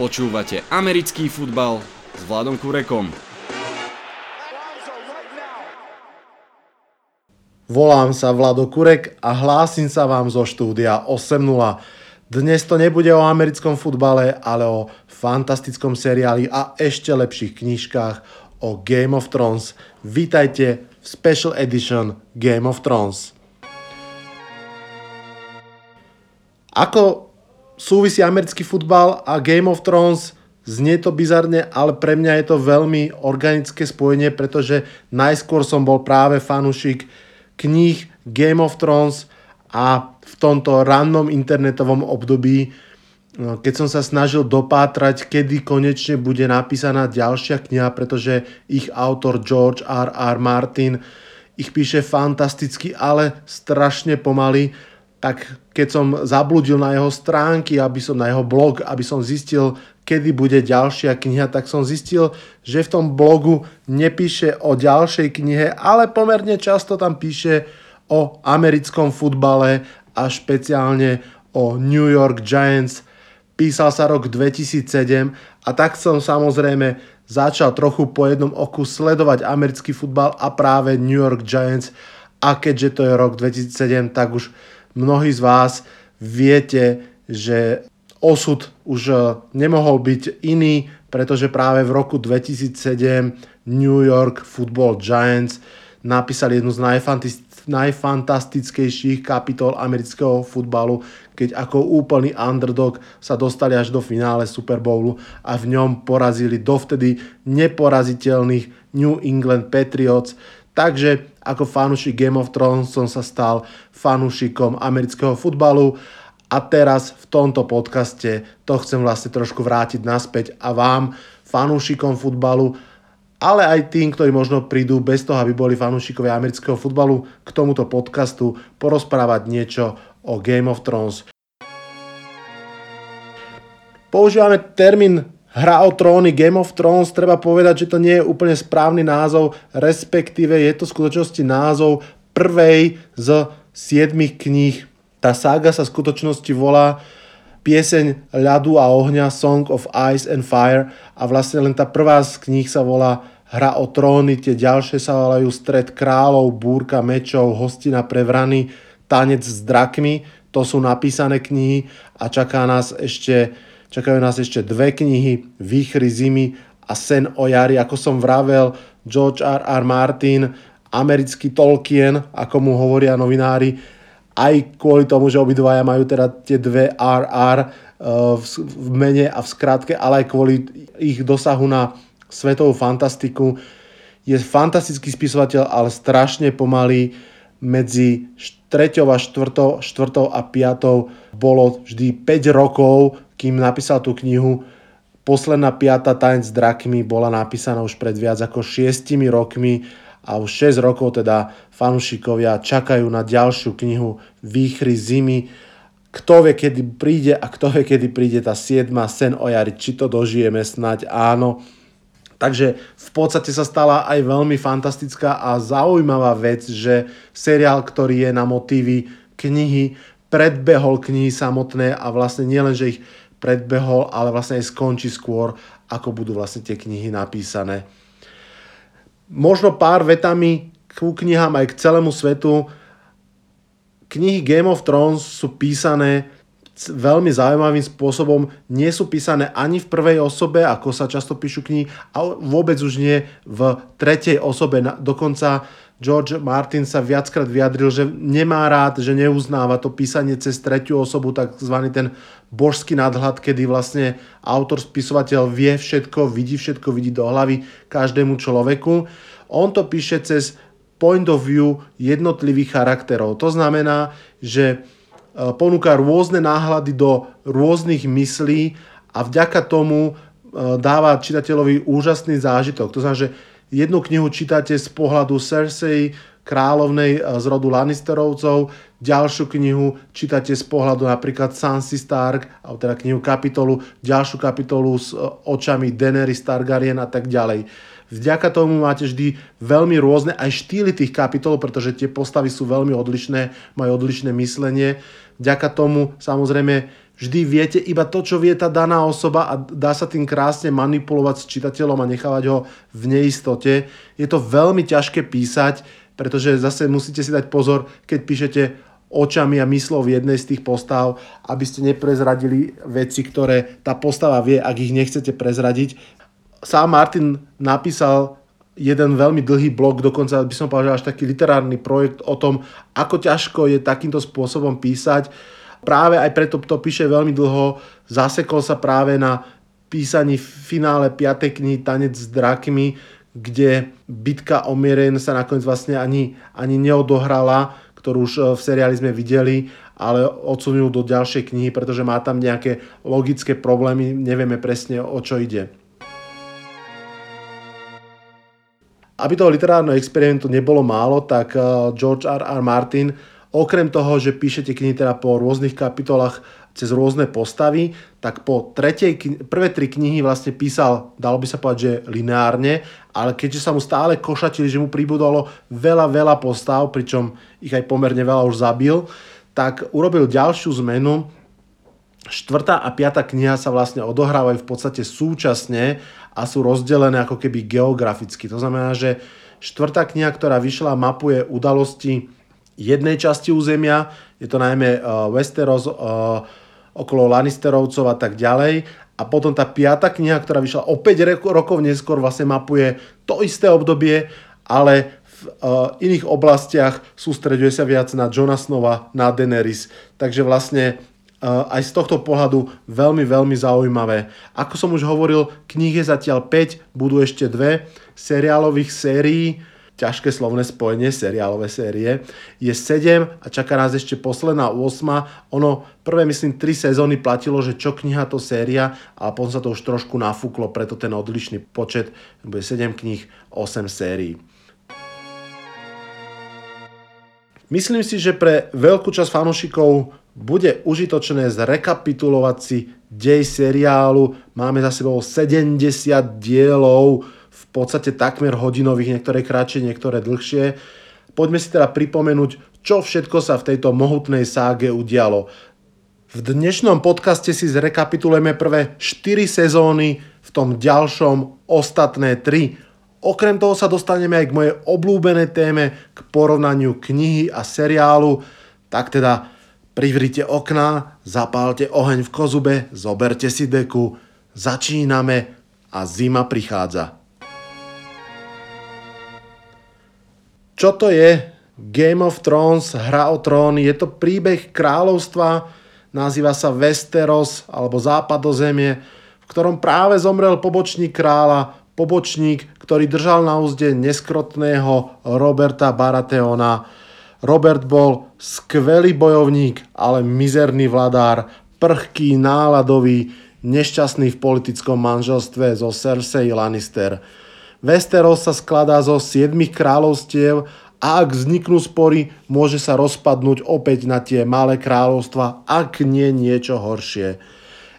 Počúvate americký futbal s Vladom Kurekom. Volám sa Vlado Kurek a hlásim sa vám zo štúdia 8.0. Dnes to nebude o americkom futbale, ale o fantastickom seriáli a ešte lepších knižkách o Game of Thrones. Vítajte v Special Edition Game of Thrones. Ako súvisí americký futbal a Game of Thrones. Znie to bizarne, ale pre mňa je to veľmi organické spojenie, pretože najskôr som bol práve fanúšik kníh Game of Thrones a v tomto rannom internetovom období, no, keď som sa snažil dopátrať, kedy konečne bude napísaná ďalšia kniha, pretože ich autor George R. R. Martin ich píše fantasticky, ale strašne pomaly tak keď som zabludil na jeho stránky, aby som na jeho blog, aby som zistil, kedy bude ďalšia kniha, tak som zistil, že v tom blogu nepíše o ďalšej knihe, ale pomerne často tam píše o americkom futbale a špeciálne o New York Giants. Písal sa rok 2007 a tak som samozrejme začal trochu po jednom oku sledovať americký futbal a práve New York Giants a keďže to je rok 2007, tak už mnohí z vás viete, že osud už e, nemohol byť iný, pretože práve v roku 2007 New York Football Giants napísali jednu z najfantastickejších kapitol amerického futbalu, keď ako úplný underdog sa dostali až do finále Super Bowlu a v ňom porazili dovtedy neporaziteľných New England Patriots. Takže ako fanúšik Game of Thrones som sa stal fanúšikom amerického futbalu a teraz v tomto podcaste to chcem vlastne trošku vrátiť naspäť a vám, fanúšikom futbalu, ale aj tým, ktorí možno prídu bez toho, aby boli fanúšikovia amerického futbalu, k tomuto podcastu porozprávať niečo o Game of Thrones. Používame termín Hra o tróny Game of Thrones, treba povedať, že to nie je úplne správny názov, respektíve je to v skutočnosti názov prvej z siedmých kníh. Tá sága sa v skutočnosti volá Pieseň ľadu a ohňa Song of Ice and Fire a vlastne len tá prvá z kníh sa volá Hra o tróny, tie ďalšie sa volajú Stred kráľov, Búrka mečov, Hostina pre vrany, Tanec s drakmi, to sú napísané knihy a čaká nás ešte Čakajú nás ešte dve knihy, Výchry zimy a Sen o jari. Ako som vravel, George R. R. Martin, americký Tolkien, ako mu hovoria novinári, aj kvôli tomu, že obidvaja majú teda tie dve RR eh, v mene a v skratke, ale aj kvôli ich dosahu na svetovú fantastiku. Je fantastický spisovateľ, ale strašne pomalý. Medzi 3. a 4. 4. a 5. bolo vždy 5 rokov, kým napísal tú knihu. Posledná piata Tanec s drakmi bola napísaná už pred viac ako 6 rokmi a už 6 rokov teda fanúšikovia čakajú na ďalšiu knihu Výchry zimy. Kto vie, kedy príde a kto vie, kedy príde tá 7. Sen o jari, či to dožijeme, snať áno. Takže v podstate sa stala aj veľmi fantastická a zaujímavá vec, že seriál, ktorý je na motívy knihy, predbehol knihy samotné a vlastne nielen, že ich predbehol, ale vlastne aj skončí skôr, ako budú vlastne tie knihy napísané. Možno pár vetami ku knihám aj k celému svetu. Knihy Game of Thrones sú písané veľmi zaujímavým spôsobom. Nie sú písané ani v prvej osobe, ako sa často píšu knihy, a vôbec už nie v tretej osobe. Dokonca George Martin sa viackrát vyjadril, že nemá rád, že neuznáva to písanie cez tretiu osobu, takzvaný ten božský nadhľad, kedy vlastne autor, spisovateľ vie všetko, vidí všetko, vidí do hlavy každému človeku. On to píše cez point of view jednotlivých charakterov. To znamená, že e, ponúka rôzne náhľady do rôznych myslí a vďaka tomu e, dáva čitateľovi úžasný zážitok. To znamená, že Jednu knihu čítate z pohľadu Cersei, kráľovnej eh, z rodu Lannisterovcov, ďalšiu knihu čítate z pohľadu napríklad Sansa Stark, alebo teda knihu kapitolu, ďalšiu kapitolu s eh, očami Daenerys Targaryen a tak ďalej. Vďaka tomu máte vždy veľmi rôzne aj štýly tých kapitol, pretože tie postavy sú veľmi odlišné, majú odlišné myslenie. Vďaka tomu samozrejme Vždy viete iba to, čo vie tá daná osoba a dá sa tým krásne manipulovať s čitateľom a nechávať ho v neistote. Je to veľmi ťažké písať, pretože zase musíte si dať pozor, keď píšete očami a myslou v jednej z tých postav, aby ste neprezradili veci, ktoré tá postava vie, ak ich nechcete prezradiť. Sám Martin napísal jeden veľmi dlhý blog, dokonca by som povedal až taký literárny projekt o tom, ako ťažko je takýmto spôsobom písať Práve aj preto to píše veľmi dlho, zasekol sa práve na písaní finále 5. knihy Tanec s drakmi, kde bitka o Miren sa nakoniec vlastne ani, ani neodohrala, ktorú už e, v seriáli sme videli, ale odsunul do ďalšej knihy, pretože má tam nejaké logické problémy, nevieme presne o čo ide. Aby toho literárneho experimentu nebolo málo, tak e, George R. R. Martin Okrem toho, že píšete knihy teda po rôznych kapitolách cez rôzne postavy, tak po tretej, prvé tri knihy vlastne písal, dalo by sa povedať, že lineárne, ale keďže sa mu stále košatili, že mu pribudalo veľa, veľa postav, pričom ich aj pomerne veľa už zabil, tak urobil ďalšiu zmenu. Štvrtá a piatá kniha sa vlastne odohrávajú v podstate súčasne a sú rozdelené ako keby geograficky. To znamená, že štvrtá kniha, ktorá vyšla, mapuje udalosti jednej časti územia, je to najmä uh, Westeros, uh, okolo Lannisterovcov a tak ďalej. A potom tá piata kniha, ktorá vyšla o 5 rokov neskôr, vlastne mapuje to isté obdobie, ale v uh, iných oblastiach sústreďuje sa viac na Jona Snowa, na Daenerys. Takže vlastne aj z tohto pohľadu veľmi, veľmi zaujímavé. Ako som už hovoril, kníh je zatiaľ 5, budú ešte dve seriálových sérií ťažké slovné spojenie, seriálové série, je 7 a čaká nás ešte posledná 8. Ono prvé, myslím, 3 sezóny platilo, že čo kniha to séria a potom sa to už trošku nafúklo, preto ten odlišný počet bude 7 kníh, 8 sérií. Myslím si, že pre veľkú časť fanúšikov bude užitočné zrekapitulovať si dej seriálu. Máme za sebou 70 dielov, podstate takmer hodinových, niektoré kratšie, niektoré dlhšie. Poďme si teda pripomenúť, čo všetko sa v tejto mohutnej ságe udialo. V dnešnom podcaste si zrekapitulujeme prvé 4 sezóny, v tom ďalšom ostatné 3. Okrem toho sa dostaneme aj k mojej obľúbenej téme, k porovnaniu knihy a seriálu. Tak teda privrite okná, zapálte oheň v kozube, zoberte si deku, začíname a zima prichádza. Čo to je Game of Thrones, hra o tróny? Je to príbeh kráľovstva, nazýva sa Westeros alebo Západozemie, v ktorom práve zomrel pobočník kráľa, pobočník, ktorý držal na úzde neskrotného Roberta Baratheona. Robert bol skvelý bojovník, ale mizerný vladár, prchký, náladový, nešťastný v politickom manželstve zo Cersei Lannister. Westeros sa skladá zo 7 kráľovstiev a ak vzniknú spory, môže sa rozpadnúť opäť na tie malé kráľovstva, ak nie niečo horšie.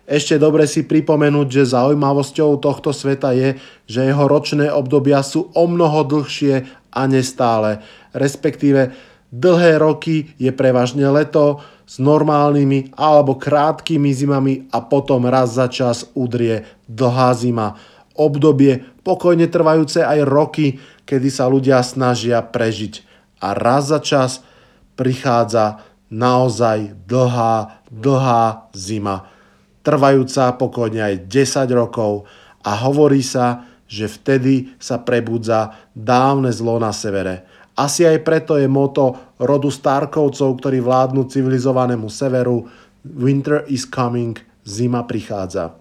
Ešte dobre si pripomenúť, že zaujímavosťou tohto sveta je, že jeho ročné obdobia sú o mnoho dlhšie a nestále. Respektíve dlhé roky je prevažne leto s normálnymi alebo krátkými zimami a potom raz za čas udrie dlhá zima obdobie, pokojne trvajúce aj roky, kedy sa ľudia snažia prežiť. A raz za čas prichádza naozaj dlhá, dlhá zima, trvajúca pokojne aj 10 rokov a hovorí sa, že vtedy sa prebudza dávne zlo na severe. Asi aj preto je moto rodu Starkovcov, ktorí vládnu civilizovanému severu Winter is coming, zima prichádza.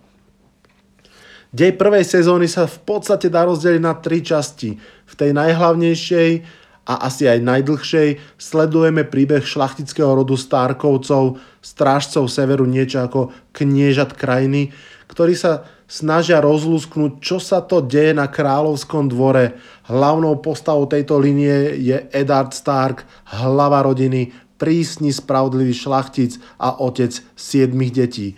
Dej prvej sezóny sa v podstate dá rozdeliť na tri časti. V tej najhlavnejšej a asi aj najdlhšej sledujeme príbeh šlachtického rodu Starkovcov, strážcov severu niečo ako kniežat krajiny, ktorí sa snažia rozlúsknuť, čo sa to deje na kráľovskom dvore. Hlavnou postavou tejto linie je Eddard Stark, hlava rodiny, prísny, spravodlivý šlachtic a otec siedmých detí.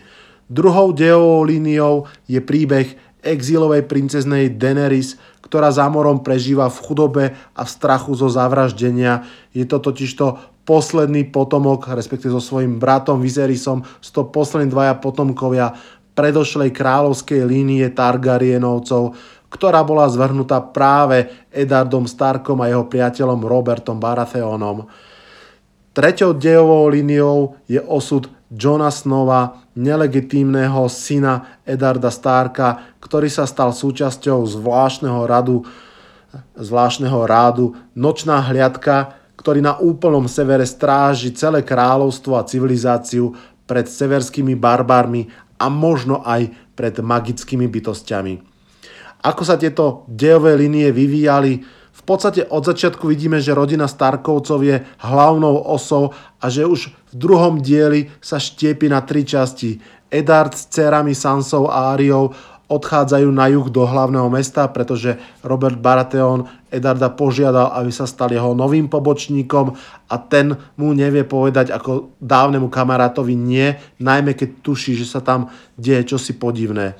Druhou dejovou líniou je príbeh exílovej princeznej Daenerys, ktorá za morom prežíva v chudobe a v strachu zo zavraždenia. Je to totižto posledný potomok, respektíve so svojím bratom Vizerisom, z to poslední dvaja potomkovia predošlej kráľovskej línie Targaryenovcov, ktorá bola zvrhnutá práve Edardom Starkom a jeho priateľom Robertom Baratheonom. Treťou dejovou líniou je osud Johna Snowa, nelegitímneho syna Edarda Starka, ktorý sa stal súčasťou zvláštneho radu, zvláštneho rádu Nočná hliadka, ktorý na úplnom severe stráži celé kráľovstvo a civilizáciu pred severskými barbármi a možno aj pred magickými bytostiami. Ako sa tieto dejové linie vyvíjali, v podstate od začiatku vidíme, že rodina Starkovcov je hlavnou osou a že už v druhom dieli sa štiepi na tri časti. Edard s dcerami Sansou a Ariou odchádzajú na juh do hlavného mesta, pretože Robert Baratheon Edarda požiadal, aby sa stal jeho novým pobočníkom a ten mu nevie povedať ako dávnemu kamarátovi nie, najmä keď tuší, že sa tam deje čosi podivné.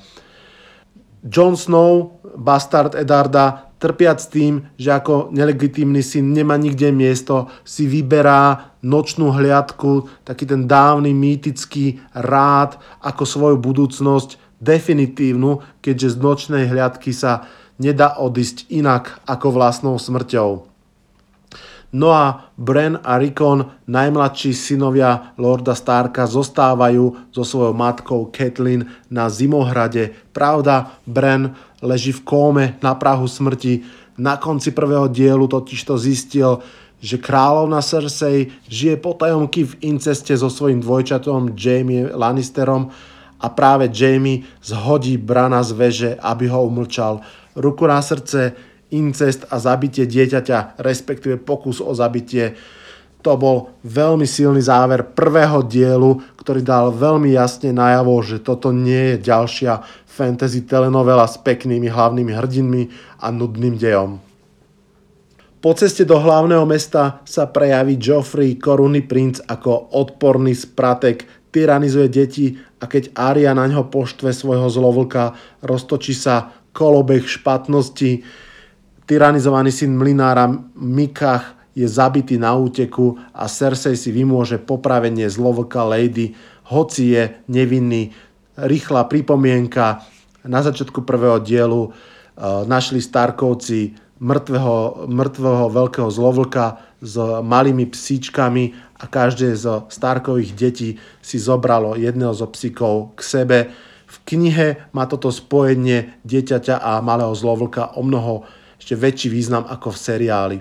Jon Snow, bastard Edarda, trpiac tým, že ako nelegitímny syn nemá nikde miesto, si vyberá nočnú hliadku, taký ten dávny mýtický rád ako svoju budúcnosť definitívnu, keďže z nočnej hliadky sa nedá odísť inak ako vlastnou smrťou. No a Bren a Rickon, najmladší synovia Lorda Starka, zostávajú so svojou matkou Catelyn na Zimohrade. Pravda, Bren leží v kóme na prahu smrti. Na konci prvého dielu totiž to zistil, že kráľovna Cersei žije potajomky v inceste so svojím dvojčatom Jamie Lannisterom a práve Jamie zhodí Brana z veže, aby ho umlčal. Ruku na srdce, incest a zabitie dieťaťa, respektíve pokus o zabitie. To bol veľmi silný záver prvého dielu, ktorý dal veľmi jasne najavo, že toto nie je ďalšia fantasy telenovela s peknými hlavnými hrdinmi a nudným dejom. Po ceste do hlavného mesta sa prejaví Joffrey, korunný princ, ako odporný spratek, tyranizuje deti a keď Arya na ňo poštve svojho zlovlka, roztočí sa kolobeh špatnosti, Tyranizovaný syn mlinára Mikach je zabitý na úteku a Cersei si vymôže popravenie zlovka Lady, hoci je nevinný. Rýchla pripomienka, na začiatku prvého dielu uh, našli Starkovci mŕtvého, mŕtvého veľkého zlovlka s malými psíčkami a každé z Starkových detí si zobralo jedného zo psíkov k sebe. V knihe má toto spojenie dieťaťa a malého zlovlka o mnoho ešte väčší význam ako v seriáli.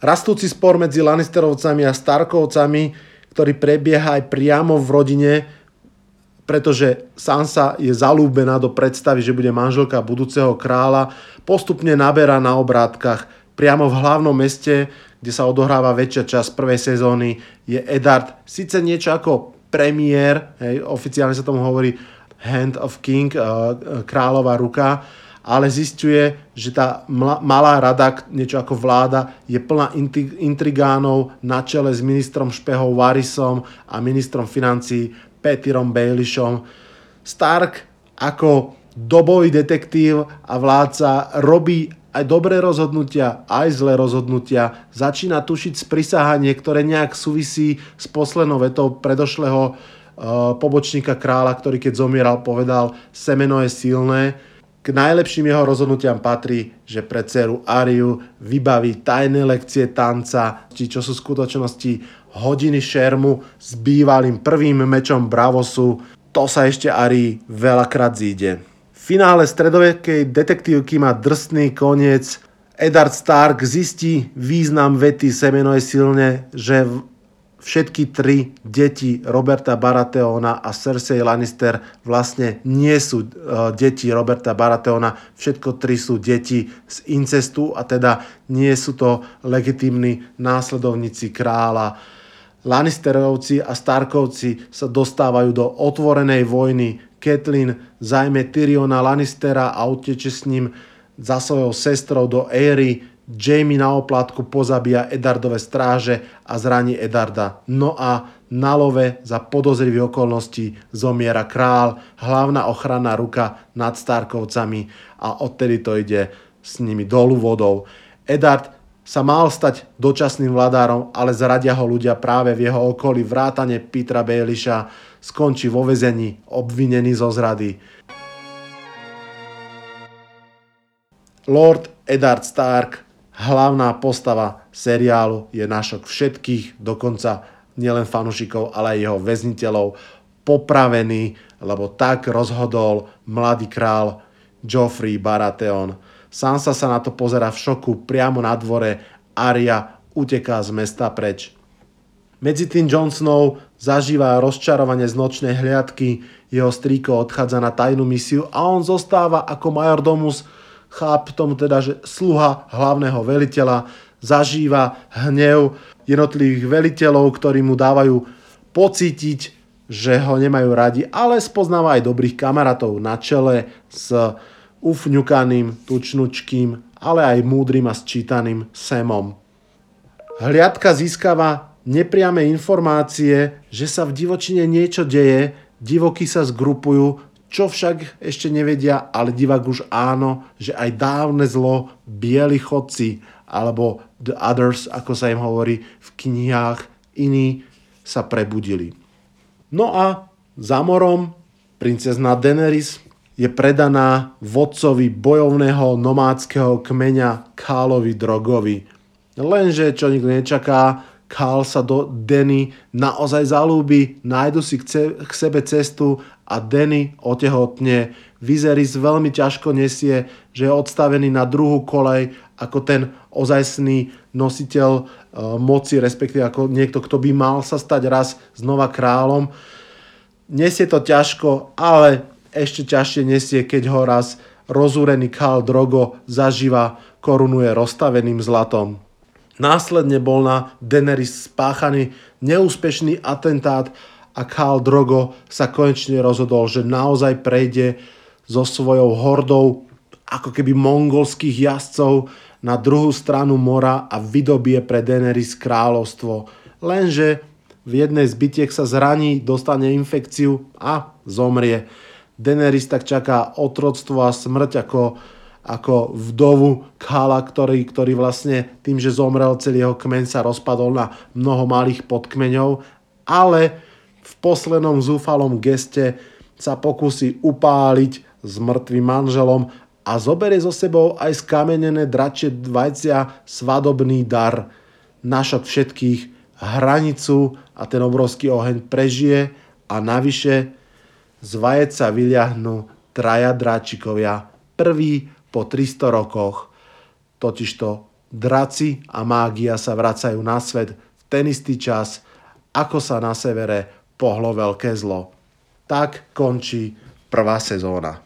Rastúci spor medzi Lannisterovcami a Starkovcami, ktorý prebieha aj priamo v rodine, pretože Sansa je zalúbená do predstavy, že bude manželka budúceho kráľa, postupne naberá na obrátkach. Priamo v hlavnom meste, kde sa odohráva väčšia časť prvej sezóny, je Eddard síce niečo ako premiér, hej, oficiálne sa tomu hovorí Hand of King, kráľová ruka, ale zistuje, že tá malá rada, niečo ako vláda, je plná intrigánov na čele s ministrom špehov Varisom a ministrom financí Petirom Baelishom. Stark ako dobový detektív a vládca robí aj dobré rozhodnutia, aj zlé rozhodnutia. Začína tušiť sprisahanie, ktoré nejak súvisí s poslednou vetou predošlého uh, pobočníka kráľa, ktorý keď zomieral povedal, semeno je silné k najlepším jeho rozhodnutiam patrí, že pre dceru Ariu vybaví tajné lekcie tanca, či čo sú v skutočnosti hodiny šermu s bývalým prvým mečom Bravosu. To sa ešte Ari veľakrát zíde. V finále stredovekej detektívky má drsný koniec. Eddard Stark zistí význam vety Semeno je silne, že všetky tri deti Roberta Baratheona a Cersei Lannister vlastne nie sú uh, deti Roberta Baratheona, všetko tri sú deti z incestu a teda nie sú to legitímni následovníci kráľa. Lannisterovci a Starkovci sa dostávajú do otvorenej vojny. Catelyn zajme Tyriona Lannistera a uteče s ním za svojou sestrou do Éry, Jamie na oplatku pozabíja Edardové stráže a zraní Edarda. No a na love za podozrivých okolností zomiera král, hlavná ochranná ruka nad Starkovcami a odtedy to ide s nimi dolu vodou. Edard sa mal stať dočasným vladárom, ale zradia ho ľudia práve v jeho okolí. Vrátane Petra Baelisha skončí vo vezení, obvinený zo zrady. Lord Eddard Stark, hlavná postava seriálu, je našok všetkých, dokonca nielen fanúšikov, ale aj jeho väzniteľov, popravený, lebo tak rozhodol mladý král Joffrey Baratheon. Sansa sa na to pozera v šoku priamo na dvore, Arya uteká z mesta preč. Medzi tým Jon Snow zažíva rozčarovanie z nočnej hliadky, jeho strýko odchádza na tajnú misiu a on zostáva ako majordomus cháp tomu teda, že sluha hlavného veliteľa zažíva hnev jednotlivých veliteľov, ktorí mu dávajú pocítiť, že ho nemajú radi, ale spoznáva aj dobrých kamarátov na čele s ufňukaným, tučnučkým, ale aj múdrym a sčítaným Semom. Hliadka získava nepriame informácie, že sa v divočine niečo deje, divoky sa zgrupujú, čo však ešte nevedia, ale divák už áno, že aj dávne zlo, bieli chodci, alebo the others, ako sa im hovorí v knihách, iní sa prebudili. No a za morom princezna Daenerys je predaná vodcovi bojovného nomádskeho kmeňa Kálovi Drogovi. Lenže, čo nikto nečaká, Kál sa do Denny naozaj zalúbi, nájdu si k sebe cestu a Denny otehotne. Viserys veľmi ťažko nesie, že je odstavený na druhú kolej ako ten ozajstný nositeľ e, moci, respektíve ako niekto, kto by mal sa stať raz znova kráľom. Nesie to ťažko, ale ešte ťažšie nesie, keď ho raz rozúrený Khal Drogo zaživa korunuje rozstaveným zlatom. Následne bol na Daenerys spáchaný neúspešný atentát a Khal Drogo sa konečne rozhodol, že naozaj prejde so svojou hordou ako keby mongolských jazdcov na druhú stranu mora a vydobie pre Daenerys kráľovstvo. Lenže v jednej z bitiek sa zraní, dostane infekciu a zomrie. Daenerys tak čaká otroctvo a smrť ako ako vdovu Khala, ktorý, ktorý vlastne tým, že zomrel celý jeho kmeň sa rozpadol na mnoho malých podkmeňov, ale poslednom zúfalom geste sa pokusí upáliť s mŕtvým manželom a zoberie so sebou aj skamenené dračie dvajcia svadobný dar. Našok všetkých hranicu a ten obrovský oheň prežije a navyše z vajec sa vyľahnú traja dráčikovia. Prvý po 300 rokoch. Totižto draci a mágia sa vracajú na svet v ten istý čas, ako sa na severe pohlo veľké zlo. Tak končí prvá sezóna.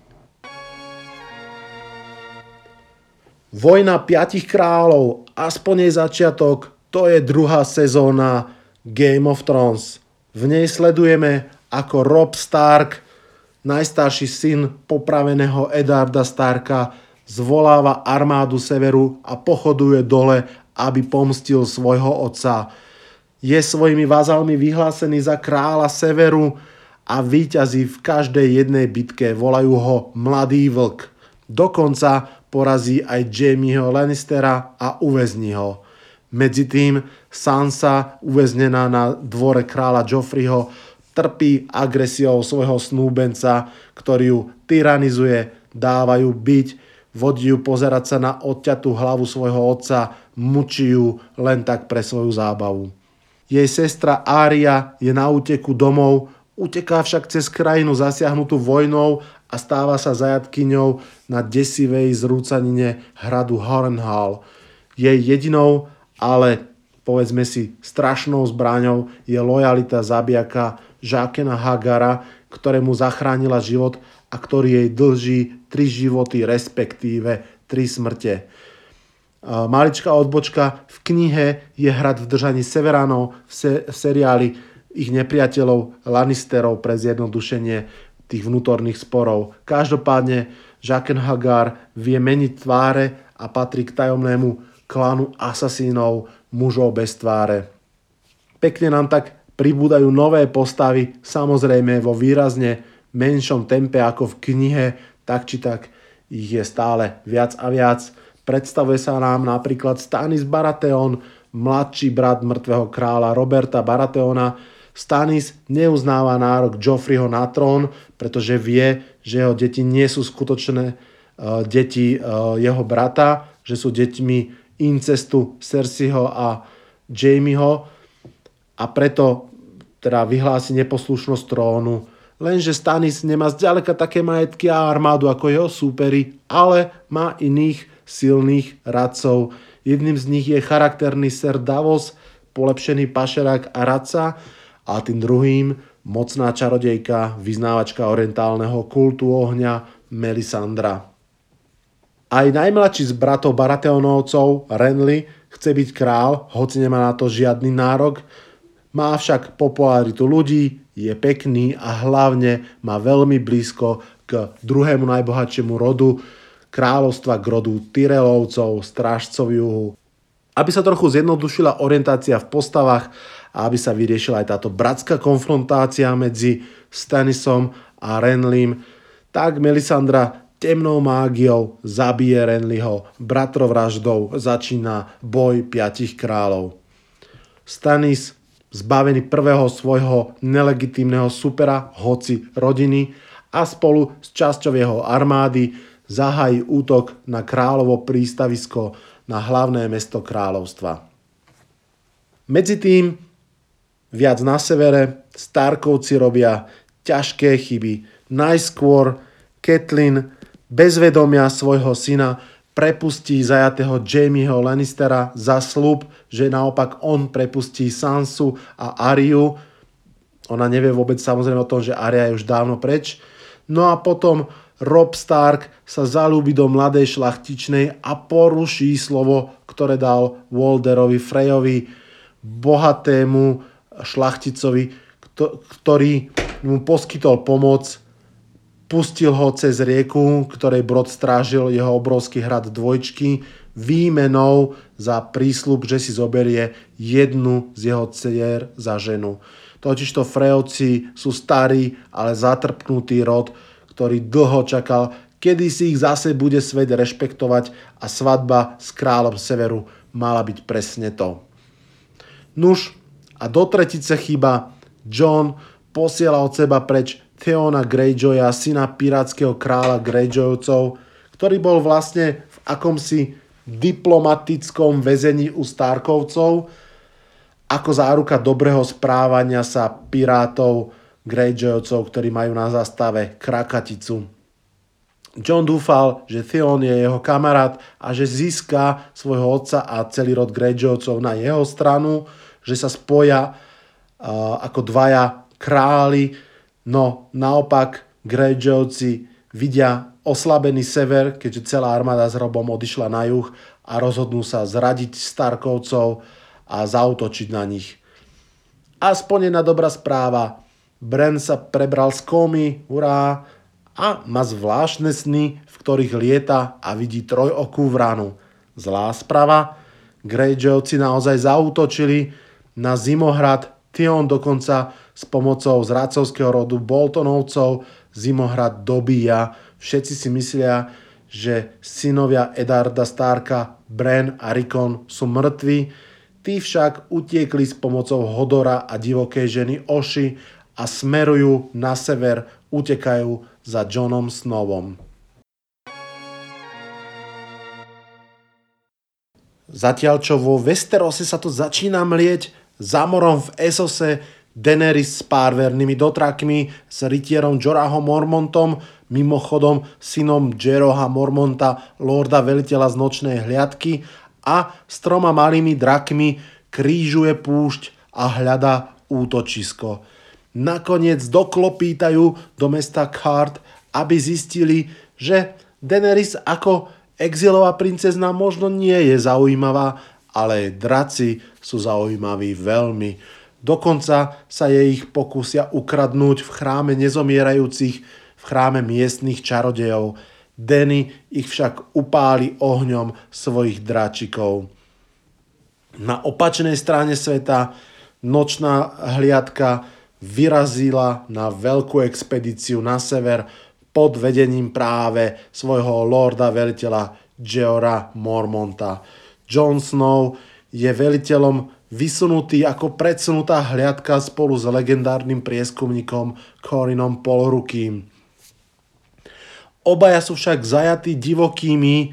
Vojna piatich kráľov, aspoň jej začiatok, to je druhá sezóna Game of Thrones. V nej sledujeme, ako Rob Stark, najstarší syn popraveného Edarda Starka, zvoláva armádu severu a pochoduje dole, aby pomstil svojho otca. Je svojimi vazalmi vyhlásený za kráľa severu a víťazí v každej jednej bitke. Volajú ho Mladý vlk. Dokonca porazí aj Jamieho Lannistera a uväzní ho. Medzi tým Sansa, uväznená na dvore kráľa Joffreyho, trpí agresiou svojho snúbenca, ktorý ju tyranizuje, dávajú byť vodí ju pozerať sa na odťatú hlavu svojho otca, mučí ju len tak pre svoju zábavu. Jej sestra Ária je na úteku domov, uteká však cez krajinu zasiahnutú vojnou a stáva sa zajatkyňou na desivej zrúcanine hradu Harrenhal. Jej jedinou, ale povedzme si strašnou zbraňou je lojalita zabijaka Žákena Hagara, ktorému zachránila život a ktorý jej dlží tri životy, respektíve tri smrte. Maličká odbočka v knihe je hrad v držaní Severanov, v, se, v seriáli ich nepriateľov Lannisterov pre zjednodušenie tých vnútorných sporov. Každopádne Jaqen Hagar vie meniť tváre a patrí k tajomnému klanu asasínov mužov bez tváre. Pekne nám tak pribúdajú nové postavy, samozrejme vo výrazne menšom tempe ako v knihe, tak či tak ich je stále viac a viac. Predstavuje sa nám napríklad Stanis Baratheon, mladší brat mŕtvého kráľa Roberta Baratheona. Stanis neuznáva nárok Joffreyho na trón, pretože vie, že jeho deti nie sú skutočné uh, deti uh, jeho brata, že sú deťmi incestu Cerseiho a Jamieho a preto teda vyhlási neposlušnosť trónu. Lenže Stanis nemá zďaleka také majetky a armádu ako jeho súperi, ale má iných silných radcov. Jedným z nich je charakterný Ser Davos, polepšený pašerák a radca a tým druhým mocná čarodejka, vyznávačka orientálneho kultu ohňa Melisandra. Aj najmladší z bratov Baratheonovcov, Renly, chce byť král, hoci nemá na to žiadny nárok, má však popularitu ľudí, je pekný a hlavne má veľmi blízko k druhému najbohatšiemu rodu, kráľovstva k rodu Tyrelovcov, strážcov juhu. Aby sa trochu zjednodušila orientácia v postavách a aby sa vyriešila aj táto bratská konfrontácia medzi Stanisom a Renlím, tak Melisandra temnou mágiou zabije Renlyho, bratrovraždou začína boj piatich kráľov. Stanis zbavený prvého svojho nelegitímneho supera, hoci rodiny, a spolu s časťou jeho armády zahájí útok na kráľovo prístavisko na hlavné mesto kráľovstva. Medzi tým viac na severe Starkovci robia ťažké chyby. Najskôr Kathleen bez vedomia svojho syna prepustí zajatého Jamieho Lannistera za slub, že naopak on prepustí Sansu a Ariu. Ona nevie vôbec samozrejme o tom, že Aria je už dávno preč. No a potom Rob Stark sa zalúbi do mladej šlachtičnej a poruší slovo, ktoré dal Walderovi Freyovi, bohatému šlachticovi, ktorý mu poskytol pomoc Pustil ho cez rieku, ktorej brod strážil jeho obrovský hrad dvojčky, výmenou za prísľub, že si zoberie jednu z jeho dcer za ženu. Totižto Freovci sú starí, ale zatrpnutý rod, ktorý dlho čakal, kedy si ich zase bude svet rešpektovať a svadba s kráľom severu mala byť presne to. Nuž a do tretice chyba John posiela od seba preč Theona Greyjoya, syna pirátskeho kráľa Greyjoyovcov, ktorý bol vlastne v akomsi diplomatickom väzení u Starkovcov ako záruka dobrého správania sa pirátov Greyjoyovcov, ktorí majú na zastave krakaticu. John dúfal, že Theon je jeho kamarát a že získa svojho otca a celý rod Greyjoyovcov na jeho stranu, že sa spoja uh, ako dvaja králi No naopak Greyjoyci vidia oslabený sever, keďže celá armáda s Robom odišla na juh a rozhodnú sa zradiť Starkovcov a zautočiť na nich. Aspoň jedna dobrá správa. Bren sa prebral z komy, hurá, a má zvláštne sny, v ktorých lieta a vidí trojokú vranu. Zlá správa, Greyjoyci naozaj zautočili na Zimohrad, Tion dokonca s pomocou zradcovského rodu Boltonovcov Zimohrad dobíja. Všetci si myslia, že synovia Edarda Starka, Bren a Rikon sú mŕtvi. Tí však utiekli s pomocou Hodora a divokej ženy Oši a smerujú na sever, utekajú za Johnom Snowom. Zatiaľ čo vo Westerose sa to začína mlieť, za morom v Esose Daenerys s pár vernými dotrakmi, s rytierom Jorahom Mormontom, mimochodom synom Jeroha Mormonta, lorda veliteľa z nočnej hliadky a s troma malými drakmi krížuje púšť a hľada útočisko. Nakoniec doklopítajú do mesta Kart, aby zistili, že Daenerys ako exilová princezna možno nie je zaujímavá, ale draci sú zaujímaví veľmi. Dokonca sa jej ich pokúsia ukradnúť v chráme nezomierajúcich, v chráme miestnych čarodejov. Denny ich však upáli ohňom svojich dráčikov. Na opačnej strane sveta nočná hliadka vyrazila na veľkú expedíciu na sever pod vedením práve svojho lorda veliteľa Geora Mormonta. Jon Snow je veliteľom vysunutý ako predsunutá hliadka spolu s legendárnym prieskumníkom Corinom Polrukým. Obaja sú však zajatí divokými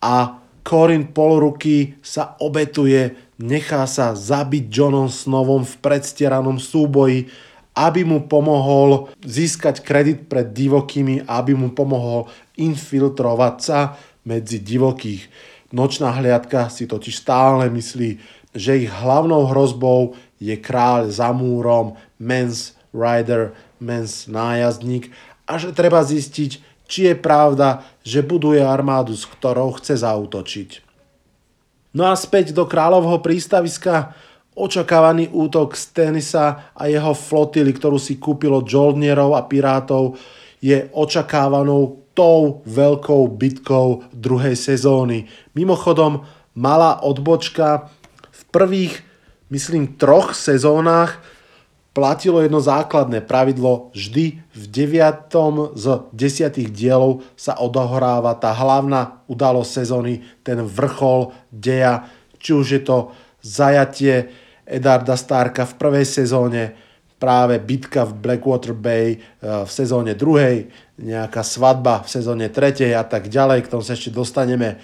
a Corin Polruky sa obetuje nechá sa zabiť Johnom Snowom v predstieranom súboji, aby mu pomohol získať kredit pred divokými, aby mu pomohol infiltrovať sa medzi divokých. Nočná hliadka si totiž stále myslí, že ich hlavnou hrozbou je kráľ za múrom, mens rider, mens nájazdník a že treba zistiť, či je pravda, že buduje armádu, s ktorou chce zautočiť. No a späť do kráľovho prístaviska očakávaný útok z Tenisa a jeho flotily, ktorú si kúpilo Jolnierov a pirátov, je očakávanou tou veľkou bitkou druhej sezóny. Mimochodom, malá odbočka v prvých, myslím, troch sezónach platilo jedno základné pravidlo, vždy v deviatom z desiatých dielov sa odohráva tá hlavná udalosť sezóny, ten vrchol deja, či už je to zajatie Edarda Starka v prvej sezóne, práve bitka v Blackwater Bay e, v sezóne druhej, nejaká svadba v sezóne tretej a tak ďalej, k tomu sa ešte dostaneme.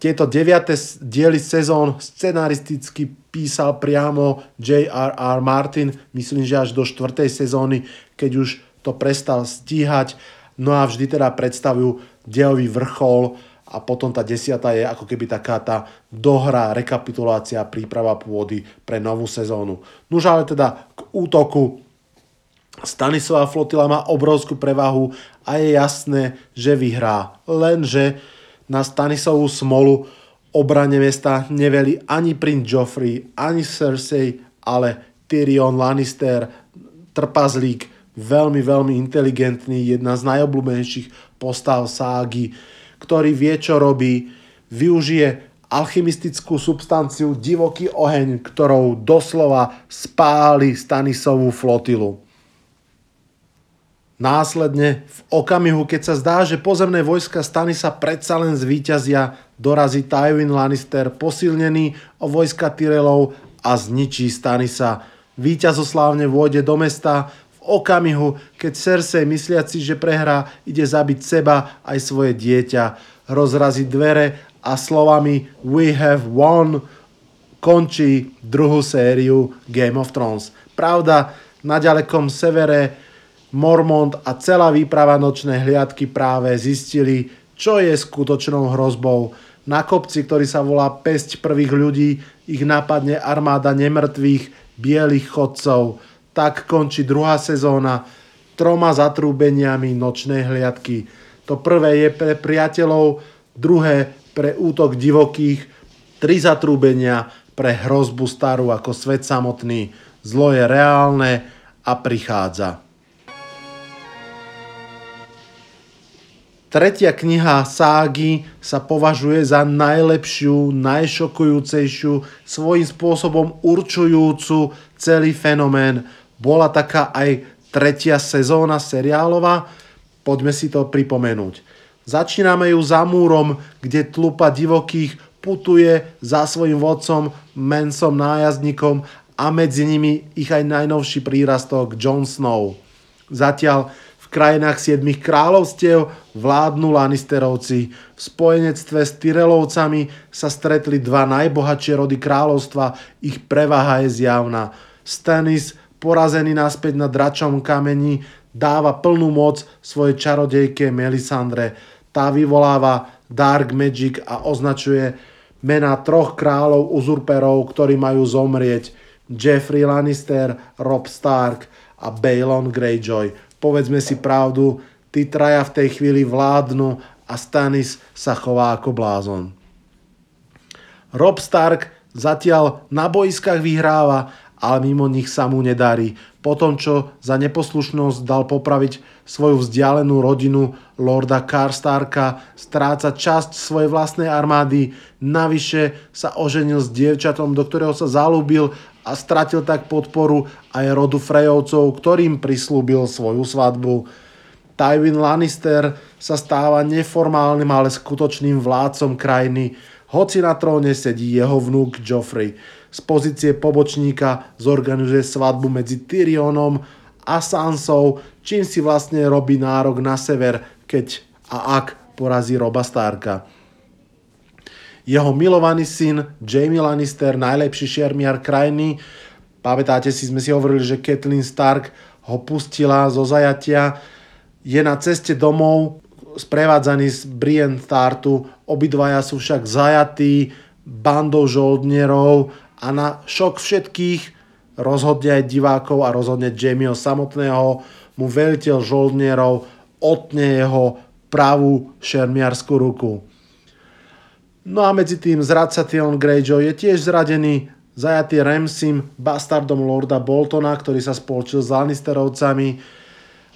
Tieto deviate diely sezón scenaristicky písal priamo J.R.R. Martin, myslím, že až do štvrtej sezóny, keď už to prestal stíhať. No a vždy teda predstavujú dejový vrchol a potom tá desiata je ako keby taká tá dohra, rekapitulácia, príprava pôdy pre novú sezónu. Nuž ale teda k útoku Stanisová flotila má obrovskú prevahu a je jasné, že vyhrá. Lenže na Stanisovú smolu obrane mesta neveli ani princ Joffrey, ani Cersei, ale Tyrion Lannister, trpazlík, veľmi, veľmi inteligentný, jedna z najobľúbenejších postav ságy, ktorý vie, čo robí, využije alchymistickú substanciu divoký oheň, ktorou doslova spáli Stanisovú flotilu. Následne, v okamihu, keď sa zdá, že pozemné vojska stany sa predsa len zvíťazia, dorazí Tywin Lannister posilnený o vojska Tyrellov a zničí Stanisa. Víťazoslávne vôjde do mesta v okamihu, keď Cersei mysliaci, že prehrá, ide zabiť seba aj svoje dieťa. Rozrazí dvere a slovami We have won končí druhú sériu Game of Thrones. Pravda, na ďalekom severe Mormont a celá výprava nočnej hliadky práve zistili, čo je skutočnou hrozbou. Na kopci, ktorý sa volá Pesť prvých ľudí, ich napadne armáda nemrtvých bielých chodcov. Tak končí druhá sezóna troma zatrúbeniami nočnej hliadky. To prvé je pre priateľov, druhé pre útok divokých, tri zatrúbenia pre hrozbu starú ako svet samotný. Zlo je reálne a prichádza. Tretia kniha ságy sa považuje za najlepšiu, najšokujúcejšiu, svojím spôsobom určujúcu celý fenomén. Bola taká aj tretia sezóna seriálová, poďme si to pripomenúť. Začíname ju za múrom, kde tlupa divokých putuje za svojim vodcom, mensom nájazdníkom a medzi nimi ich aj najnovší prírastok Jon Snow. Zatiaľ krajinách siedmých kráľovstiev vládnu Lannisterovci. V spojenectve s Tyrelovcami sa stretli dva najbohatšie rody kráľovstva, ich prevaha je zjavná. Stannis, porazený naspäť na dračom kameni, dáva plnú moc svojej čarodejke Melisandre. Tá vyvoláva Dark Magic a označuje mená troch kráľov uzurperov, ktorí majú zomrieť. Jeffrey Lannister, Rob Stark a Balon Greyjoy povedzme si pravdu, tí traja v tej chvíli vládnu a Stanis sa chová ako blázon. Rob Stark zatiaľ na boiskách vyhráva ale mimo nich sa mu nedarí. Po tom, čo za neposlušnosť dal popraviť svoju vzdialenú rodinu Lorda Karstarka, stráca časť svojej vlastnej armády, navyše sa oženil s dievčatom, do ktorého sa zalúbil a stratil tak podporu aj rodu Frejovcov, ktorým prislúbil svoju svadbu. Tywin Lannister sa stáva neformálnym, ale skutočným vládcom krajiny, hoci na tróne sedí jeho vnúk Joffrey. Z pozície pobočníka zorganizuje svadbu medzi Tyrionom a Sansou, čím si vlastne robí nárok na sever, keď a ak porazí Roba Starka. Jeho milovaný syn Jamie Lannister, najlepší šermiar krajiny, pamätáte si, sme si hovorili, že Kathleen Stark ho pustila zo zajatia, je na ceste domov sprevádzaný z Brienne Tartu, obidvaja sú však zajatí bandou žoldnierov a na šok všetkých rozhodne aj divákov a rozhodne Jamieho samotného mu veliteľ žoldnierov otne jeho pravú šermiarskú ruku. No a medzi tým zradca Tion Greyjoy je tiež zradený, zajatý Ramsim, bastardom Lorda Boltona, ktorý sa spolčil s Lannisterovcami,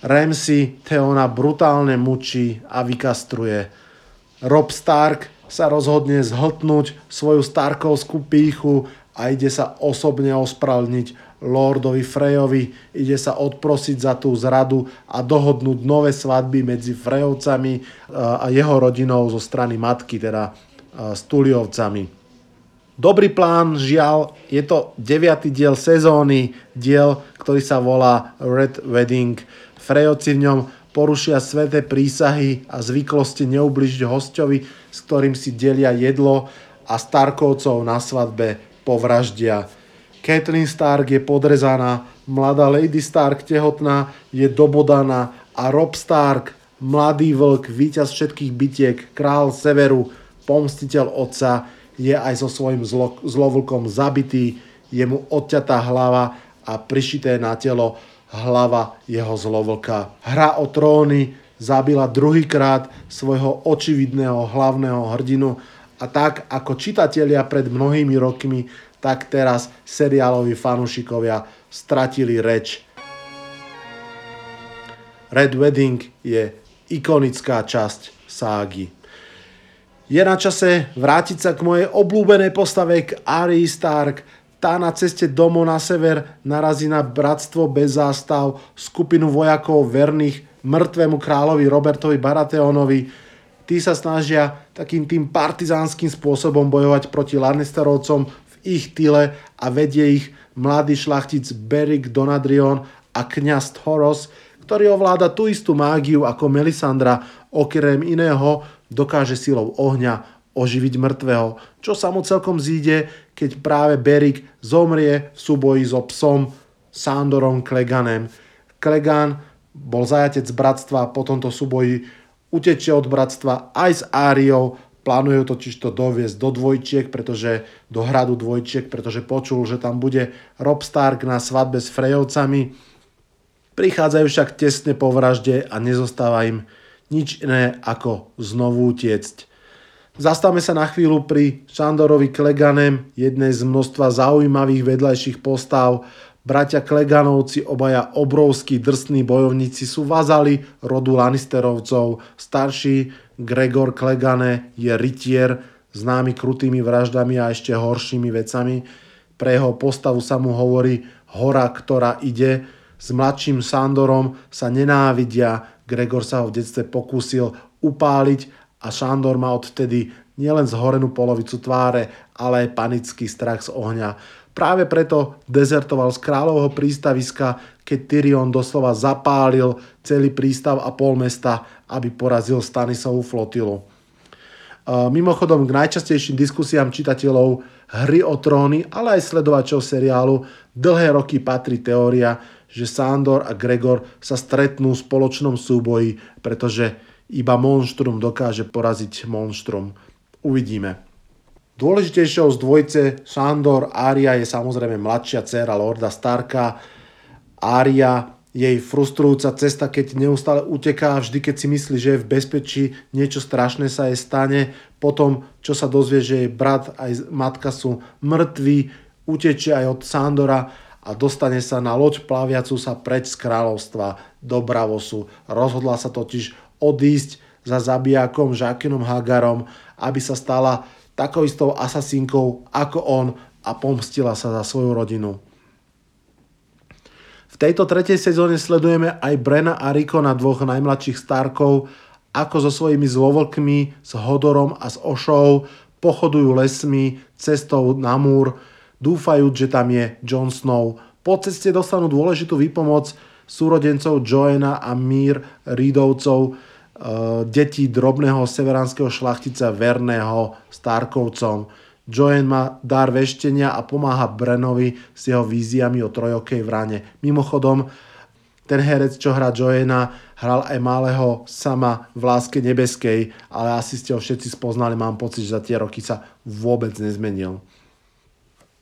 Ramsey Theona brutálne mučí a vykastruje. Rob Stark sa rozhodne zhltnúť svoju Starkovskú píchu a ide sa osobne ospravedlniť Lordovi Frejovi, ide sa odprosiť za tú zradu a dohodnúť nové svadby medzi Frejovcami a jeho rodinou zo strany matky, teda s Tuliovcami. Dobrý plán, žiaľ, je to deviatý diel sezóny, diel, ktorý sa volá Red Wedding. Frejovci v ňom porušia sveté prísahy a zvyklosti neubližiť hostovi, s ktorým si delia jedlo a Starkovcov na svadbe povraždia. Kathleen Stark je podrezaná, mladá Lady Stark tehotná je dobodaná a Rob Stark, mladý vlk, víťaz všetkých bitiek, král severu, pomstiteľ otca, je aj so svojím zlo, zlovlkom zabitý, je mu odťatá hlava a prišité na telo hlava jeho zlovlka. Hra o tróny zabila druhýkrát svojho očividného hlavného hrdinu a tak ako čitatelia pred mnohými rokmi, tak teraz seriáloví fanúšikovia stratili reč. Red Wedding je ikonická časť ságy. Je na čase vrátiť sa k mojej obľúbenej postave k Arya Stark, tá na ceste domov na sever narazí na bratstvo bez zástav, skupinu vojakov verných mŕtvemu kráľovi Robertovi Baratheonovi. Tí sa snažia takým tým partizánskym spôsobom bojovať proti Lannisterovcom ich tyle a vedie ich mladý šlachtic Beric Donadrion a kniaz Thoros, ktorý ovláda tú istú mágiu ako Melisandra, okrem iného dokáže silou ohňa oživiť mŕtvého, čo sa mu celkom zíde, keď práve Berik zomrie v súboji so psom Sandorom Kleganem. Klegan bol zajatec bratstva, po tomto súboji utečie od bratstva aj s Áriou, plánujú totiž to doviesť do dvojčiek, pretože do hradu dvojčiek, pretože počul, že tam bude Rob Stark na svadbe s Frejovcami. Prichádzajú však tesne po vražde a nezostáva im nič iné ako znovu utiecť. Zastavme sa na chvíľu pri Šandorovi Kleganem, jednej z množstva zaujímavých vedľajších postav. Bratia Kleganovci, obaja obrovskí drsní bojovníci, sú vazali rodu Lannisterovcov. Starší Gregor Klegane je rytier, známy krutými vraždami a ešte horšími vecami. Pre jeho postavu sa mu hovorí hora, ktorá ide. S mladším Sandorom sa nenávidia. Gregor sa ho v detstve pokúsil upáliť a Šandor má odvtedy nielen zhorenú polovicu tváre, ale aj panický strach z ohňa. Práve preto dezertoval z kráľovho prístaviska, keď Tyrion doslova zapálil celý prístav a pol mesta, aby porazil Stanisovú flotilu. Mimochodom k najčastejším diskusiám čitateľov hry o tróny, ale aj sledovačov seriálu dlhé roky patrí teória, že Sandor a Gregor sa stretnú v spoločnom súboji, pretože iba monštrum dokáže poraziť monštrum. Uvidíme. Dôležitejšou z dvojce Sandor Aria je samozrejme mladšia dcera Lorda Starka. Aria jej frustrujúca cesta, keď neustále uteká, vždy keď si myslí, že je v bezpečí, niečo strašné sa jej stane. Potom, čo sa dozvie, že jej brat aj matka sú mŕtvi, utečie aj od Sandora a dostane sa na loď plaviacu sa preč z kráľovstva do Bravosu. Rozhodla sa totiž odísť za zabijakom Žakinom Hagarom, aby sa stala takou istou asasínkou ako on a pomstila sa za svoju rodinu. V tejto tretej sezóne sledujeme aj Brena a Rikona, dvoch najmladších Starkov, ako so svojimi zlovlkmi, s Hodorom a s Ošou pochodujú lesmi, cestou na múr, dúfajúc, že tam je Jon Snow. Po ceste dostanú dôležitú výpomoc súrodencov Joena a Mír Reedovcov, e, detí drobného severanského šlachtica verného Starkovcom. Joen má dar veštenia a pomáha Brenovi s jeho víziami o trojokej vrane. Mimochodom, ten herec, čo hrá Joena, hral aj malého sama v Láske nebeskej, ale asi ste ho všetci spoznali, mám pocit, že za tie roky sa vôbec nezmenil.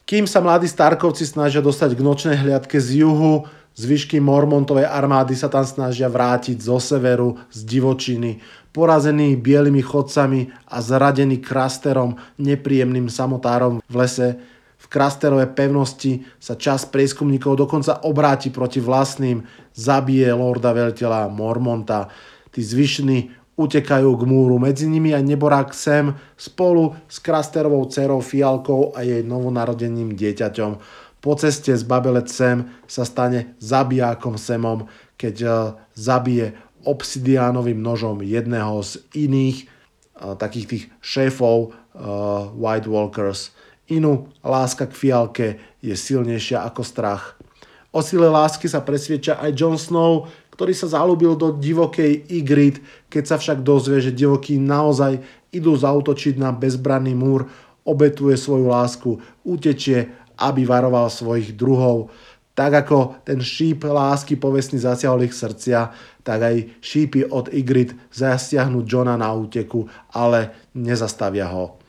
Kým sa mladí Starkovci snažia dostať k nočnej hliadke z juhu, zvyšky Mormontovej armády sa tam snažia vrátiť zo severu, z divočiny, porazení bielými chodcami a zradení krasterom, nepríjemným samotárom v lese. V krasterovej pevnosti sa čas prieskumníkov dokonca obráti proti vlastným, zabije lorda veľteľa Mormonta. Tí zvyšní utekajú k múru. Medzi nimi aj neborák Sem spolu s Krasterovou dcerou Fialkou a jej novonarodeným dieťaťom. Po ceste z Babelec Sem sa stane zabijákom Semom, keď uh, zabije obsidiánovým nožom jedného z iných uh, takých tých šéfov uh, White Walkers. Inú láska k Fialke je silnejšia ako strach. O sile lásky sa presvieča aj Jon Snow, ktorý sa zalúbil do divokej Ygritte, keď sa však dozvie, že divokí naozaj idú zautočiť na bezbranný múr, obetuje svoju lásku, utečie, aby varoval svojich druhov. Tak ako ten šíp lásky povestný zasiahol ich srdcia, tak aj šípy od Ygritte zasiahnu Johna na úteku, ale nezastavia ho.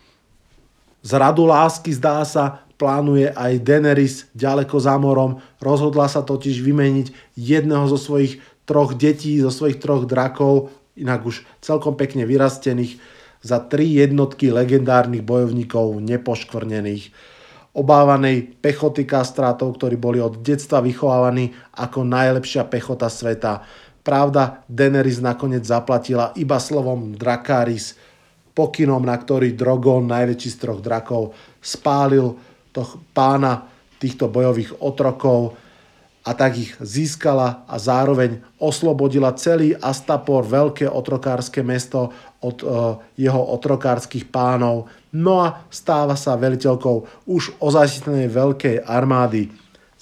Z radu lásky zdá sa, plánuje aj Daenerys ďaleko za morom, rozhodla sa totiž vymeniť jedného zo svojich troch detí, zo svojich troch drakov, inak už celkom pekne vyrastených, za tri jednotky legendárnych bojovníkov nepoškvrnených. Obávanej pechoty kastrátov, ktorí boli od detstva vychovávaní ako najlepšia pechota sveta. Pravda, Daenerys nakoniec zaplatila iba slovom Drakaris, pokynom, na ktorý Drogon, najväčší z troch drakov, spálil to pána týchto bojových otrokov a tak ich získala a zároveň oslobodila celý Astapor, veľké otrokárske mesto od uh, jeho otrokárskych pánov. No a stáva sa veliteľkou už ozajstnej veľkej armády.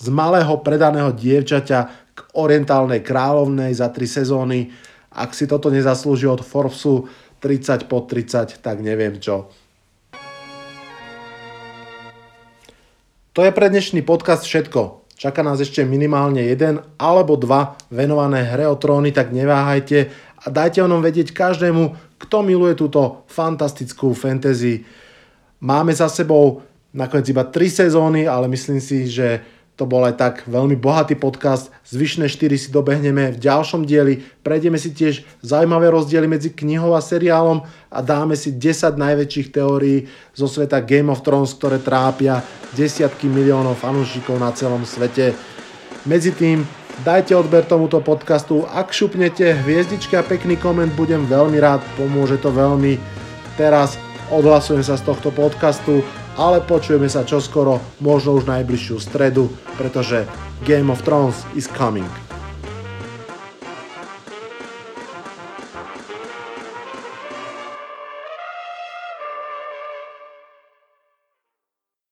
Z malého predaného dievčaťa k orientálnej kráľovnej za tri sezóny. Ak si toto nezaslúži od Forbesu 30 pod 30, tak neviem čo. To je pre dnešný podcast všetko. Čaká nás ešte minimálne jeden alebo dva venované hre o tróny, tak neváhajte a dajte o vedieť každému, kto miluje túto fantastickú fantasy. Máme za sebou nakoniec iba 3 sezóny, ale myslím si, že to bol aj tak veľmi bohatý podcast. Zvyšné 4 si dobehneme v ďalšom dieli. Prejdeme si tiež zaujímavé rozdiely medzi knihou a seriálom a dáme si 10 najväčších teórií zo sveta Game of Thrones, ktoré trápia desiatky miliónov fanúšikov na celom svete. Medzi tým dajte odber tomuto podcastu. Ak šupnete hviezdičky a pekný koment, budem veľmi rád, pomôže to veľmi. Teraz odhlasujem sa z tohto podcastu ale počujeme sa čoskoro, možno už najbližšiu stredu, pretože Game of Thrones is coming.